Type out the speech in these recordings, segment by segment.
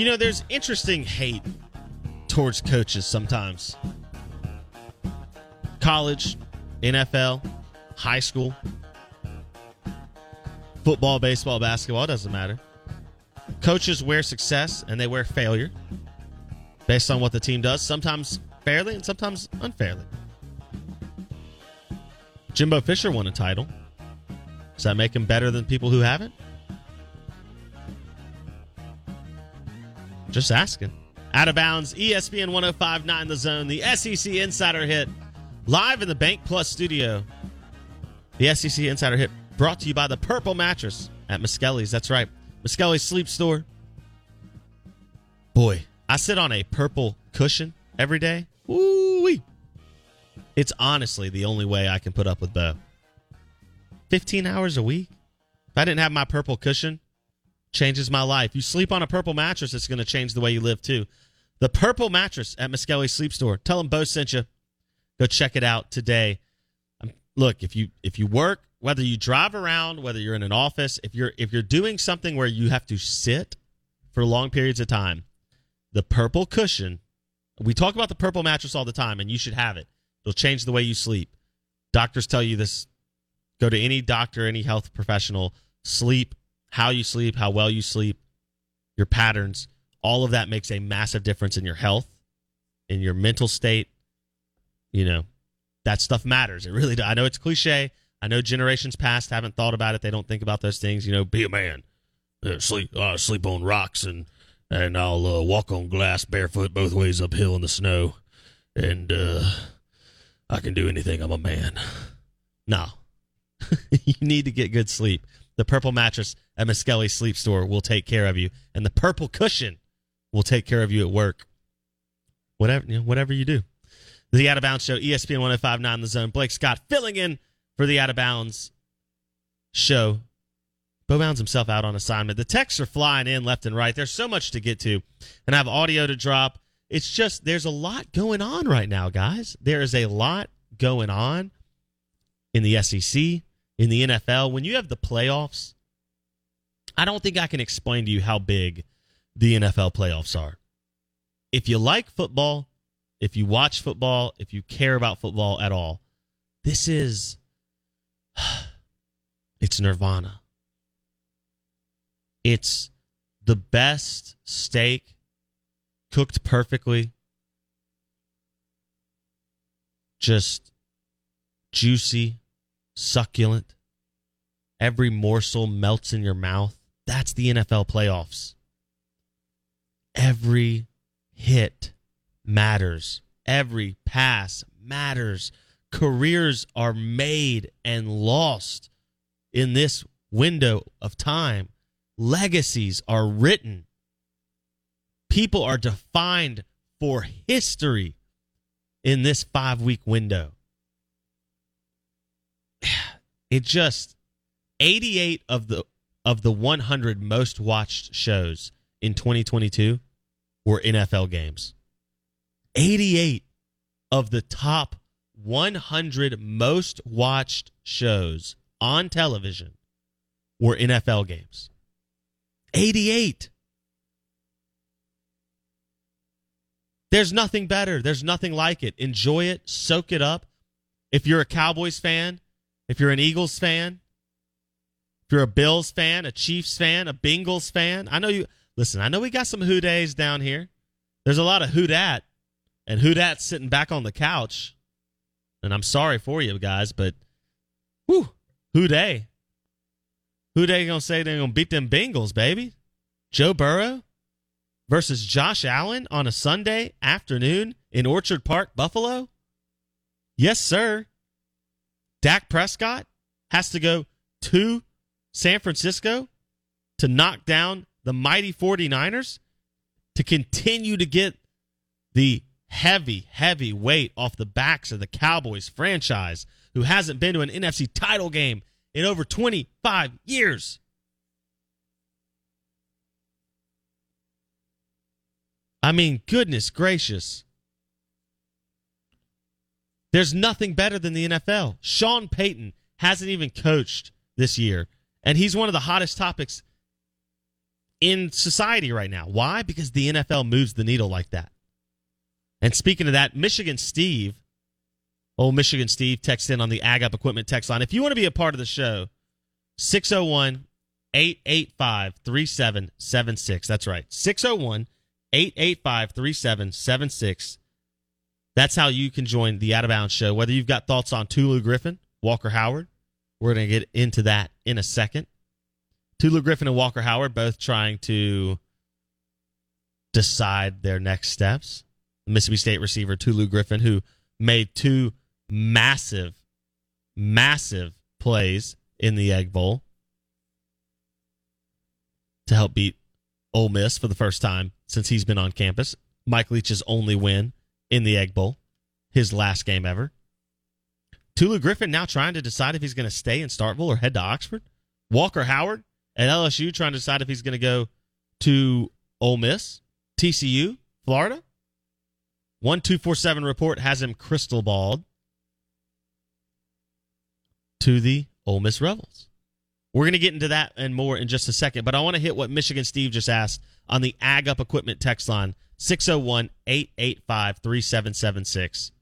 You know, there's interesting hate towards coaches sometimes. College, NFL, high school, football, baseball, basketball, doesn't matter. Coaches wear success and they wear failure based on what the team does, sometimes fairly and sometimes unfairly. Jimbo Fisher won a title. Does that make him better than people who haven't? Just asking. Out of bounds, ESPN 1059 The Zone, the SEC Insider Hit, live in the Bank Plus studio. The SEC Insider Hit brought to you by the Purple Mattress at Miskelly's. That's right, Miskelly's Sleep Store. Boy, I sit on a purple cushion every day. Woo-wee. It's honestly the only way I can put up with Bo. 15 hours a week? If I didn't have my purple cushion, changes my life. You sleep on a purple mattress, it's going to change the way you live too. The purple mattress at Miskelly Sleep Store. Tell them Bo sent you. Go check it out today. Um, look, if you if you work, whether you drive around, whether you're in an office, if you're if you're doing something where you have to sit for long periods of time, the purple cushion. We talk about the purple mattress all the time, and you should have it. It'll change the way you sleep. Doctors tell you this. Go to any doctor, any health professional. Sleep how you sleep, how well you sleep, your patterns, all of that makes a massive difference in your health, in your mental state. You know, that stuff matters. It really does. I know it's cliche. I know generations past haven't thought about it. They don't think about those things. You know, be a man, uh, sleep, uh, sleep on rocks, and and I'll uh, walk on glass barefoot both ways uphill in the snow, and uh, I can do anything. I'm a man. No, you need to get good sleep. The purple mattress at Miskelly Sleep Store will take care of you, and the purple cushion will take care of you at work. Whatever you know, whatever you do. The Out of Bounds Show, ESPN 1059 The Zone. Blake Scott filling in for the Out of Bounds show. Bo Bounds himself out on assignment. The texts are flying in left and right. There's so much to get to, and I have audio to drop. It's just there's a lot going on right now, guys. There is a lot going on in the SEC, in the NFL. When you have the playoffs, I don't think I can explain to you how big the NFL playoffs are. If you like football, if you watch football, if you care about football at all, this is it's nirvana. It's the best steak cooked perfectly. Just juicy, succulent. Every morsel melts in your mouth. That's the NFL playoffs. Every hit matters. Every pass matters. Careers are made and lost in this window of time. Legacies are written. People are defined for history in this five week window. It just 88 of the of the 100 most watched shows in 2022 were NFL games. 88 of the top 100 most watched shows on television were NFL games. 88. There's nothing better. There's nothing like it. Enjoy it, soak it up. If you're a Cowboys fan, if you're an Eagles fan, if you're a Bills fan, a Chiefs fan, a Bengals fan, I know you listen, I know we got some who days down here. There's a lot of who dat, and who dat sitting back on the couch. And I'm sorry for you guys, but whew, who day? Who they gonna say they're gonna beat them Bengals, baby? Joe Burrow versus Josh Allen on a Sunday afternoon in Orchard Park, Buffalo? Yes, sir. Dak Prescott has to go to San Francisco to knock down the mighty 49ers to continue to get the heavy, heavy weight off the backs of the Cowboys franchise, who hasn't been to an NFC title game in over 25 years. I mean, goodness gracious. There's nothing better than the NFL. Sean Payton hasn't even coached this year, and he's one of the hottest topics in society right now. Why? Because the NFL moves the needle like that. And speaking of that, Michigan Steve, old Michigan Steve, text in on the Ag Up Equipment text line. If you want to be a part of the show, 601 885 3776. That's right. 601 885 3776. That's how you can join the Out of Bounds show. Whether you've got thoughts on Tulu Griffin, Walker Howard, we're going to get into that in a second. Tulu Griffin and Walker Howard both trying to decide their next steps. Mississippi State receiver Tulu Griffin, who made two massive, massive plays in the Egg Bowl to help beat Ole Miss for the first time since he's been on campus. Mike Leach's only win in the Egg Bowl, his last game ever. Tulu Griffin now trying to decide if he's going to stay in Starkville or head to Oxford. Walker Howard at LSU trying to decide if he's going to go to Ole Miss, TCU, Florida. 1247 report has him crystal balled to the Ole Miss Rebels. We're going to get into that and more in just a second, but I want to hit what Michigan Steve just asked on the Ag Up Equipment text line 601 885 3776.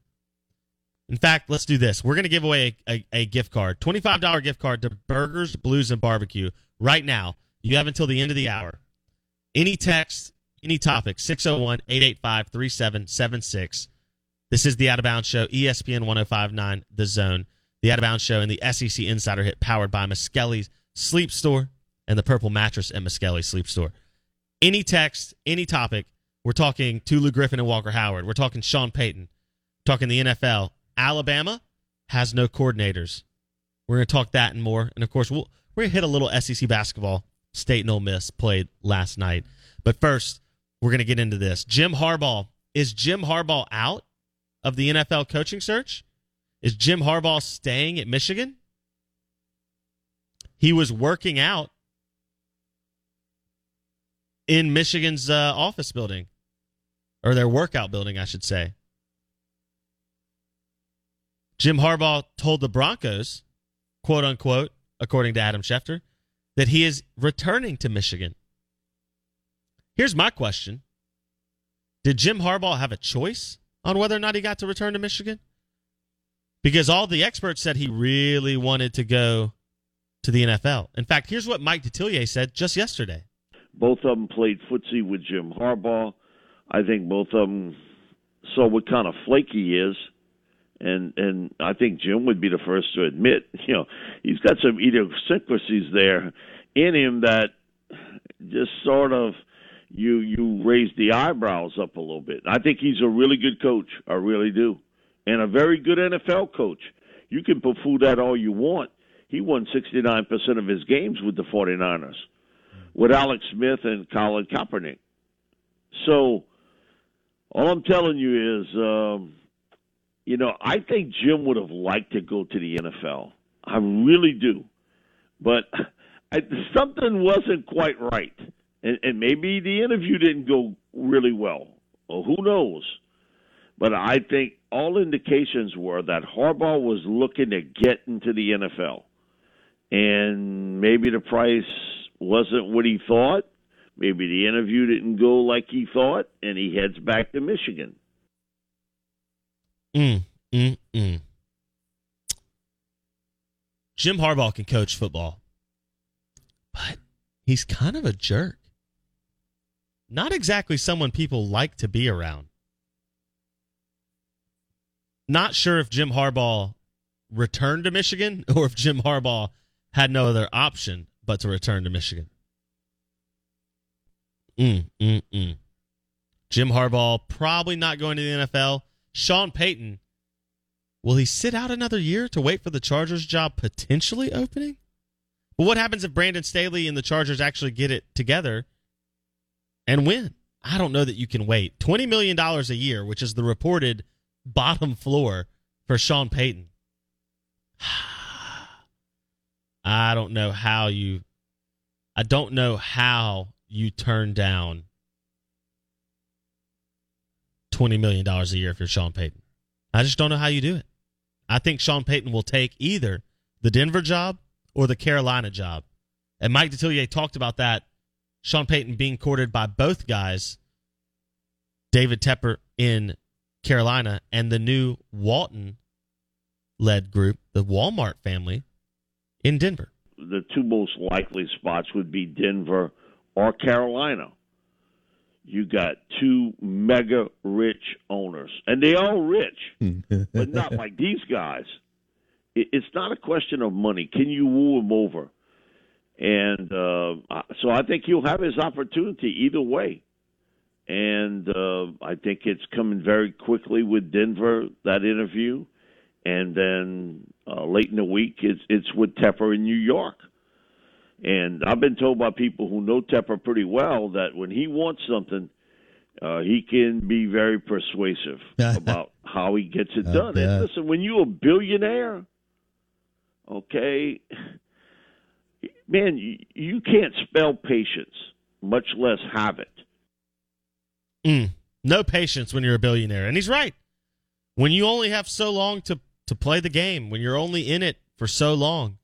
In fact, let's do this. We're going to give away a, a, a, gift card, $25 gift card to Burgers, Blues, and Barbecue right now. You have until the end of the hour. Any text, any topic, 601 885 3776. This is the Out of Bounds Show, ESPN 1059, The Zone. The Out of Bounds Show and the SEC Insider Hit powered by Miskelly's Sleep Store and the Purple Mattress at Miskelly's Sleep Store. Any text, any topic, we're talking Tulu Griffin and Walker Howard. We're talking Sean Payton. talking the NFL. Alabama has no coordinators. We're going to talk that and more. And of course, we'll, we're going to hit a little SEC basketball. State and Ole Miss played last night. But first, we're going to get into this. Jim Harbaugh. Is Jim Harbaugh out of the NFL coaching search? Is Jim Harbaugh staying at Michigan? He was working out in Michigan's uh, office building, or their workout building, I should say. Jim Harbaugh told the Broncos, quote unquote, according to Adam Schefter, that he is returning to Michigan. Here's my question Did Jim Harbaugh have a choice on whether or not he got to return to Michigan? because all the experts said he really wanted to go to the NFL. In fact, here's what Mike Detillier said just yesterday. Both of them played footsie with Jim Harbaugh. I think both of them saw what kind of flake he is, and and I think Jim would be the first to admit, you know, he's got some idiosyncrasies there in him that just sort of you you raise the eyebrows up a little bit. I think he's a really good coach. I really do, and a very good NFL coach. You can poo-poo that all you want. He won 69% of his games with the 49ers, with Alex Smith and Colin Kaepernick. So, all I'm telling you is, um, you know, I think Jim would have liked to go to the NFL. I really do, but I, something wasn't quite right, and, and maybe the interview didn't go really well. Well, who knows? But I think all indications were that Harbaugh was looking to get into the NFL, and maybe the price wasn't what he thought. Maybe the interview didn't go like he thought, and he heads back to Michigan. Mm, mm, mm. Jim Harbaugh can coach football, but he's kind of a jerk. Not exactly someone people like to be around. Not sure if Jim Harbaugh returned to Michigan or if Jim Harbaugh had no other option but to return to Michigan. Mm, mm, mm. Jim Harbaugh probably not going to the NFL. Sean Payton, will he sit out another year to wait for the Chargers job potentially opening? But what happens if Brandon Staley and the Chargers actually get it together and win? I don't know that you can wait. $20 million a year, which is the reported bottom floor for Sean Payton. I don't know how you I don't know how you turn down twenty million dollars a year if you're Sean Payton. I just don't know how you do it. I think Sean Payton will take either the Denver job or the Carolina job. And Mike Detillier talked about that. Sean Payton being courted by both guys, David Tepper in Carolina and the new Walton led group, the Walmart family in Denver. The two most likely spots would be Denver or Carolina. You got two mega rich owners, and they all rich, but not like these guys. It's not a question of money. Can you woo them over? And uh, so I think he'll have his opportunity either way. And uh, I think it's coming very quickly with Denver that interview, and then uh, late in the week it's it's with Tepper in New York. And I've been told by people who know Tepper pretty well that when he wants something, uh, he can be very persuasive about how he gets it done. And listen, when you're a billionaire, okay, man, you, you can't spell patience, much less have it. Mm, no patience when you're a billionaire. And he's right. When you only have so long to, to play the game, when you're only in it for so long,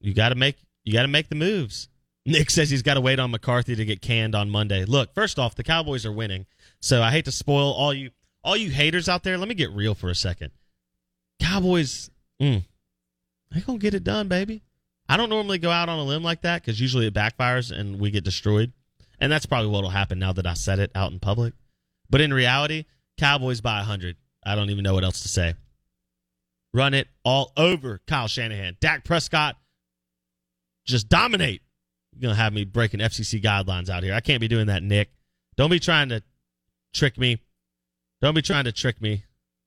you got to make you got to make the moves. Nick says he's got to wait on McCarthy to get canned on Monday. Look, first off, the Cowboys are winning, so I hate to spoil all you all you haters out there. Let me get real for a second. Cowboys, mm, they gonna get it done, baby. I don't normally go out on a limb like that because usually it backfires and we get destroyed, and that's probably what'll happen now that I said it out in public. But in reality, Cowboys by hundred. I don't even know what else to say. Run it all over Kyle Shanahan, Dak Prescott just dominate. You're going to have me breaking FCC guidelines out here. I can't be doing that, Nick. Don't be trying to trick me. Don't be trying to trick me.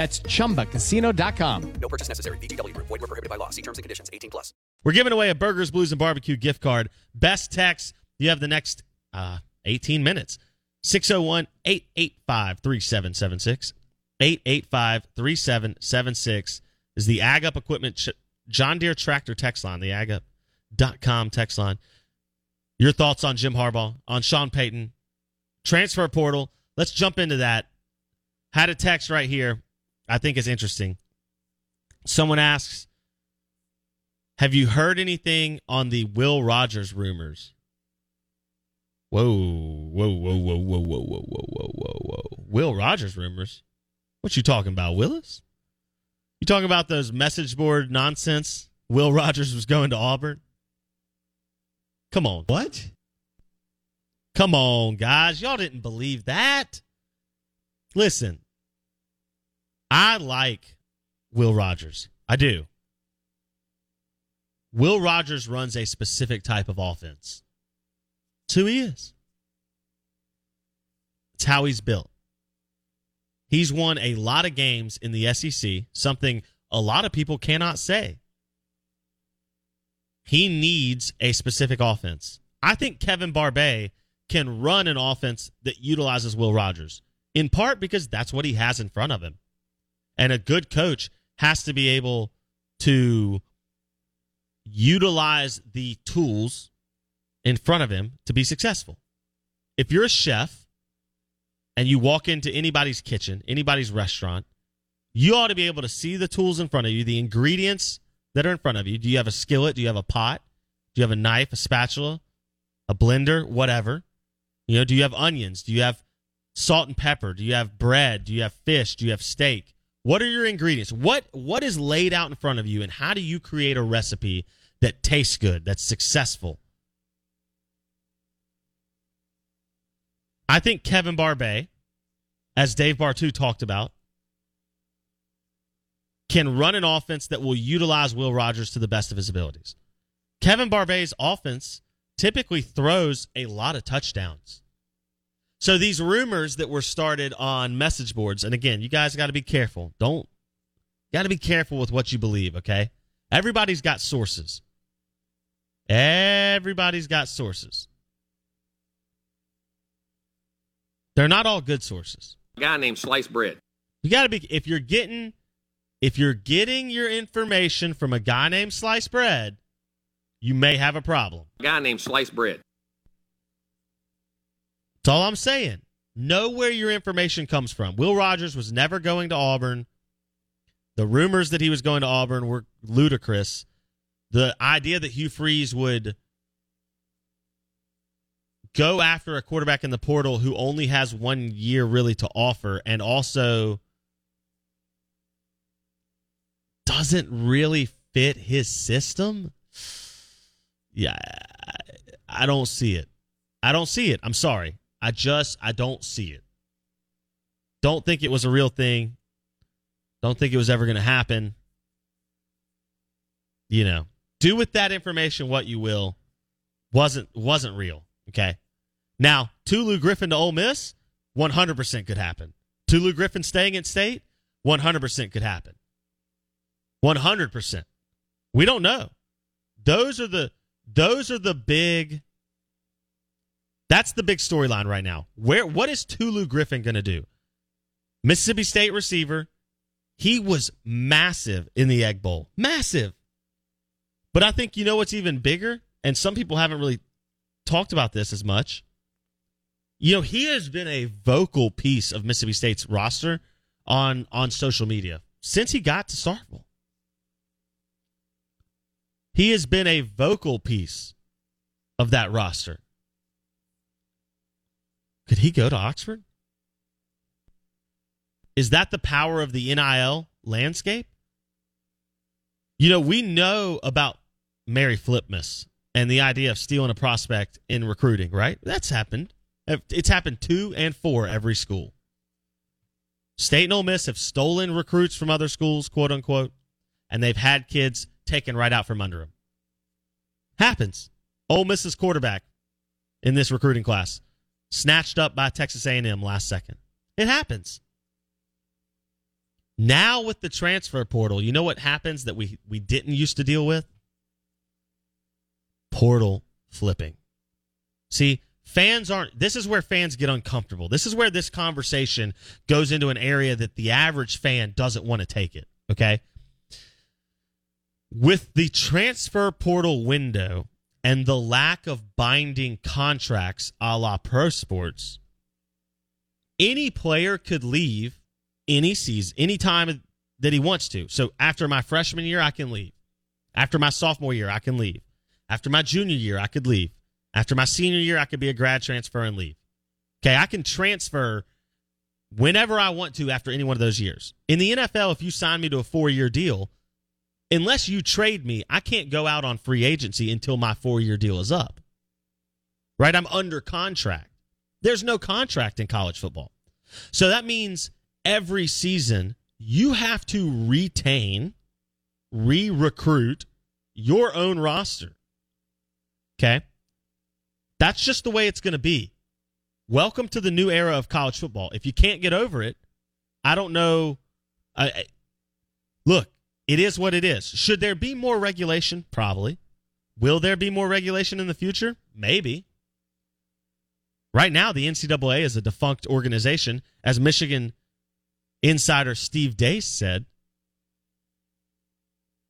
That's chumbacasino.com. No purchase necessary. VGW Group. Void were prohibited by law. See terms and conditions. 18 plus. We're giving away a Burgers, Blues, and Barbecue gift card. Best text. You have the next uh, 18 minutes. 601 885 3776. 885 3776 is the Ag Up Equipment Ch- John Deere Tractor text line, the agup.com text line. Your thoughts on Jim Harbaugh, on Sean Payton, transfer portal. Let's jump into that. Had a text right here. I think is interesting. Someone asks, "Have you heard anything on the Will Rogers rumors?" Whoa, whoa, whoa, whoa, whoa, whoa, whoa, whoa, whoa, whoa, whoa! Will Rogers rumors? What you talking about, Willis? You talking about those message board nonsense? Will Rogers was going to Auburn. Come on, what? Come on, guys, y'all didn't believe that. Listen, I like Will Rogers. I do. Will Rogers runs a specific type of offense. It's who he is. It's how he's built. He's won a lot of games in the SEC, something a lot of people cannot say. He needs a specific offense. I think Kevin Barbay can run an offense that utilizes Will Rogers, in part because that's what he has in front of him. And a good coach has to be able to utilize the tools in front of him to be successful. If you're a chef and you walk into anybody's kitchen, anybody's restaurant, you ought to be able to see the tools in front of you, the ingredients that are in front of you. Do you have a skillet? Do you have a pot? Do you have a knife, a spatula, a blender, whatever? You know, do you have onions? Do you have salt and pepper? Do you have bread? Do you have fish? Do you have steak? What are your ingredients? What what is laid out in front of you and how do you create a recipe that tastes good, that's successful? I think Kevin Barbay, as Dave Bartu talked about, can run an offense that will utilize Will Rogers to the best of his abilities. Kevin Barbay's offense typically throws a lot of touchdowns. So these rumors that were started on message boards, and again, you guys got to be careful. Don't got to be careful with what you believe. Okay, everybody's got sources. Everybody's got sources. They're not all good sources. A guy named Slice Bread. You got to be if you're getting if you're getting your information from a guy named Slice Bread, you may have a problem. A guy named Slice Bread. That's all I'm saying. Know where your information comes from. Will Rogers was never going to Auburn. The rumors that he was going to Auburn were ludicrous. The idea that Hugh Freeze would go after a quarterback in the portal who only has one year really to offer and also doesn't really fit his system. Yeah, I don't see it. I don't see it. I'm sorry. I just I don't see it. Don't think it was a real thing. Don't think it was ever going to happen. you know, do with that information what you will. Wasn't wasn't real. Okay. Now, Tulu Griffin to Ole Miss, 100% could happen. Tulu Griffin staying in state, 100% could happen. 100%. We don't know. Those are the those are the big That's the big storyline right now. Where what is Tulu Griffin going to do? Mississippi State receiver. He was massive in the Egg Bowl. Massive. But I think you know what's even bigger and some people haven't really talked about this as much. You know, he has been a vocal piece of Mississippi State's roster on on social media since he got to Starkville. He has been a vocal piece of that roster. Could he go to Oxford? Is that the power of the NIL landscape? You know, we know about Mary Flipmas and the idea of stealing a prospect in recruiting, right? That's happened. It's happened two and four every school. State and Ole Miss have stolen recruits from other schools, quote unquote, and they've had kids taken right out from under them. Happens. Ole Miss's quarterback in this recruiting class snatched up by Texas A&M last second. It happens. Now with the transfer portal, you know what happens that we we didn't used to deal with? Portal flipping. See, fans aren't this is where fans get uncomfortable. This is where this conversation goes into an area that the average fan doesn't want to take it, okay? With the transfer portal window and the lack of binding contracts a la pro sports, any player could leave any season, any time that he wants to. So after my freshman year, I can leave. After my sophomore year, I can leave. After my junior year, I could leave. After my senior year, I could be a grad transfer and leave. Okay, I can transfer whenever I want to after any one of those years. In the NFL, if you sign me to a four year deal, unless you trade me, I can't go out on free agency until my four year deal is up. Right? I'm under contract. There's no contract in college football. So that means every season you have to retain, re recruit your own roster. Okay? That's just the way it's going to be. Welcome to the new era of college football. If you can't get over it, I don't know. I, look, it is what it is. Should there be more regulation? Probably. Will there be more regulation in the future? Maybe. Right now, the NCAA is a defunct organization, as Michigan insider Steve Dace said.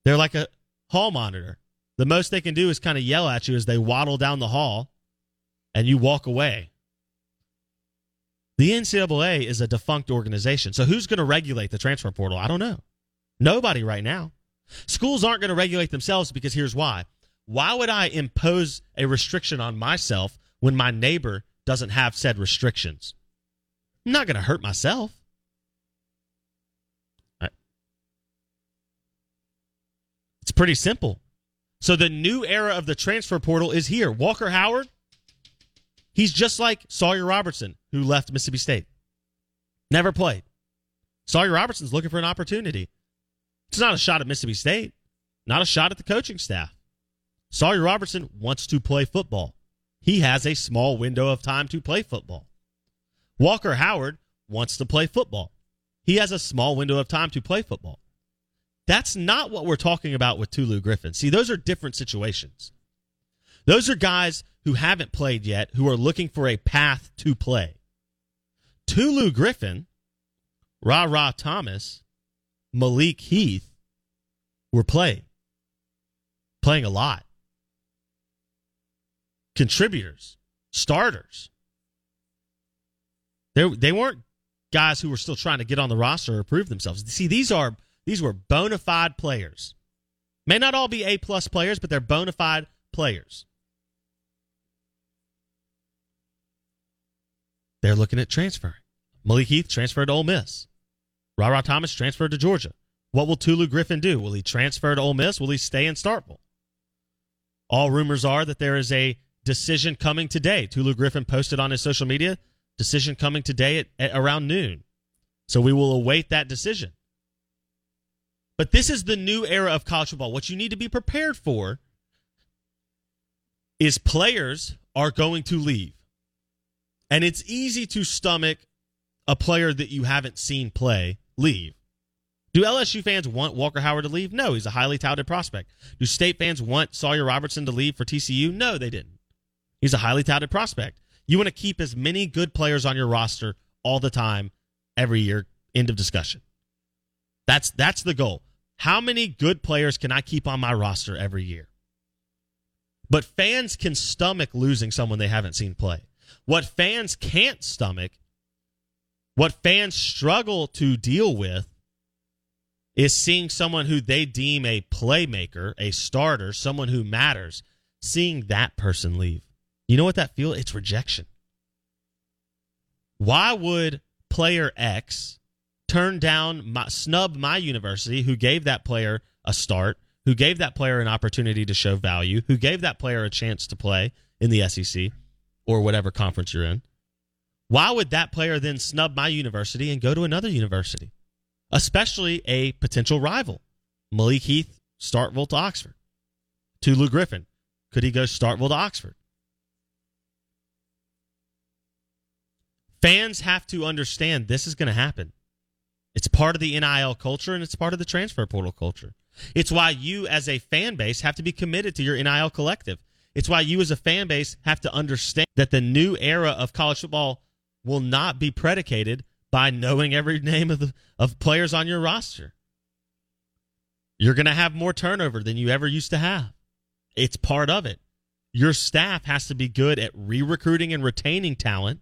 They're like a hall monitor. The most they can do is kind of yell at you as they waddle down the hall and you walk away. The NCAA is a defunct organization. So who's going to regulate the transfer portal? I don't know. Nobody right now. Schools aren't going to regulate themselves because here's why. Why would I impose a restriction on myself when my neighbor doesn't have said restrictions? I'm not going to hurt myself. It's pretty simple. So the new era of the transfer portal is here. Walker Howard, he's just like Sawyer Robertson, who left Mississippi State. Never played. Sawyer Robertson's looking for an opportunity. It's not a shot at Mississippi State, not a shot at the coaching staff. Sawyer Robertson wants to play football. He has a small window of time to play football. Walker Howard wants to play football. He has a small window of time to play football. That's not what we're talking about with Tulu Griffin. See, those are different situations. Those are guys who haven't played yet, who are looking for a path to play. Tulu Griffin, Ra Ra Thomas, Malik Heath were playing, playing a lot. Contributors, starters. They, they weren't guys who were still trying to get on the roster or prove themselves. See, these are these were bona fide players. May not all be A plus players, but they're bona fide players. They're looking at transferring. Malik Heath transferred to Ole Miss. Ra Thomas transferred to Georgia. What will Tulu Griffin do? Will he transfer to Ole Miss? Will he stay in Starkville? All rumors are that there is a decision coming today. Tulu Griffin posted on his social media, decision coming today at, at around noon. So we will await that decision. But this is the new era of college football. What you need to be prepared for is players are going to leave. And it's easy to stomach a player that you haven't seen play leave. Do LSU fans want Walker Howard to leave? No, he's a highly touted prospect. Do state fans want Sawyer Robertson to leave for TCU? No, they didn't. He's a highly touted prospect. You want to keep as many good players on your roster all the time, every year. End of discussion. That's that's the goal. How many good players can I keep on my roster every year? But fans can stomach losing someone they haven't seen play. What fans can't stomach, what fans struggle to deal with, is seeing someone who they deem a playmaker, a starter, someone who matters, seeing that person leave. You know what that feels? It's rejection. Why would player X turn down, my, snub my university who gave that player a start, who gave that player an opportunity to show value, who gave that player a chance to play in the SEC or whatever conference you're in? Why would that player then snub my university and go to another university? especially a potential rival. Malik Heath, Starkville to Oxford. Tulu Griffin, could he go Starkville to Oxford? Fans have to understand this is going to happen. It's part of the NIL culture and it's part of the transfer portal culture. It's why you, as a fan base, have to be committed to your NIL collective. It's why you, as a fan base, have to understand that the new era of college football will not be predicated by knowing every name of the of players on your roster. You're going to have more turnover than you ever used to have. It's part of it. Your staff has to be good at re-recruiting and retaining talent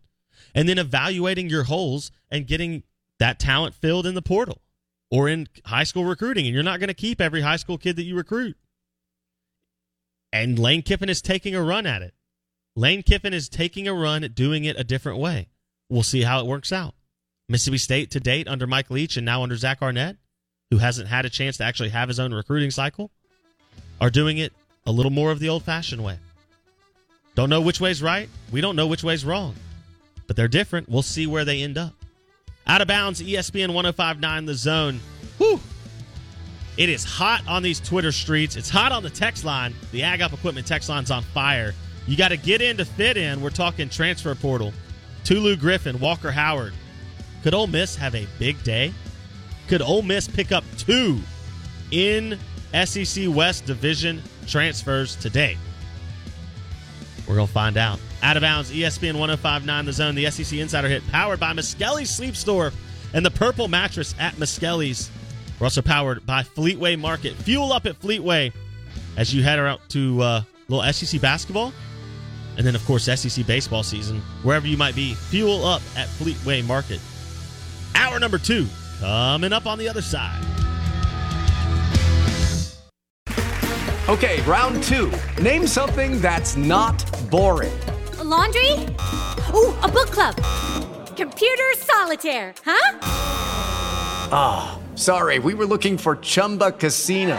and then evaluating your holes and getting that talent filled in the portal or in high school recruiting and you're not going to keep every high school kid that you recruit. And Lane Kiffin is taking a run at it. Lane Kiffin is taking a run at doing it a different way. We'll see how it works out. Mississippi State to date under Mike Leach and now under Zach Arnett, who hasn't had a chance to actually have his own recruiting cycle, are doing it a little more of the old fashioned way. Don't know which way's right. We don't know which way's wrong. But they're different. We'll see where they end up. Out of bounds, ESPN 1059 The Zone. Whew. It is hot on these Twitter streets. It's hot on the text line. The Ag Up Equipment text line's on fire. You got to get in to fit in. We're talking transfer portal. Tulu Griffin, Walker Howard, could Ole Miss have a big day? Could Ole Miss pick up two in SEC West Division transfers today? We're going to find out. Out of bounds, ESPN 1059 The Zone, the SEC Insider Hit, powered by Miskelly's Sleep Store and the Purple Mattress at Miskelly's. We're also powered by Fleetway Market. Fuel up at Fleetway as you head out to uh, little SEC basketball and then, of course, SEC baseball season. Wherever you might be, fuel up at Fleetway Market. Hour number two coming up on the other side. Okay, round two. Name something that's not boring. A laundry? Ooh, a book club. Computer solitaire, huh? Ah, oh, sorry, we were looking for Chumba Casino.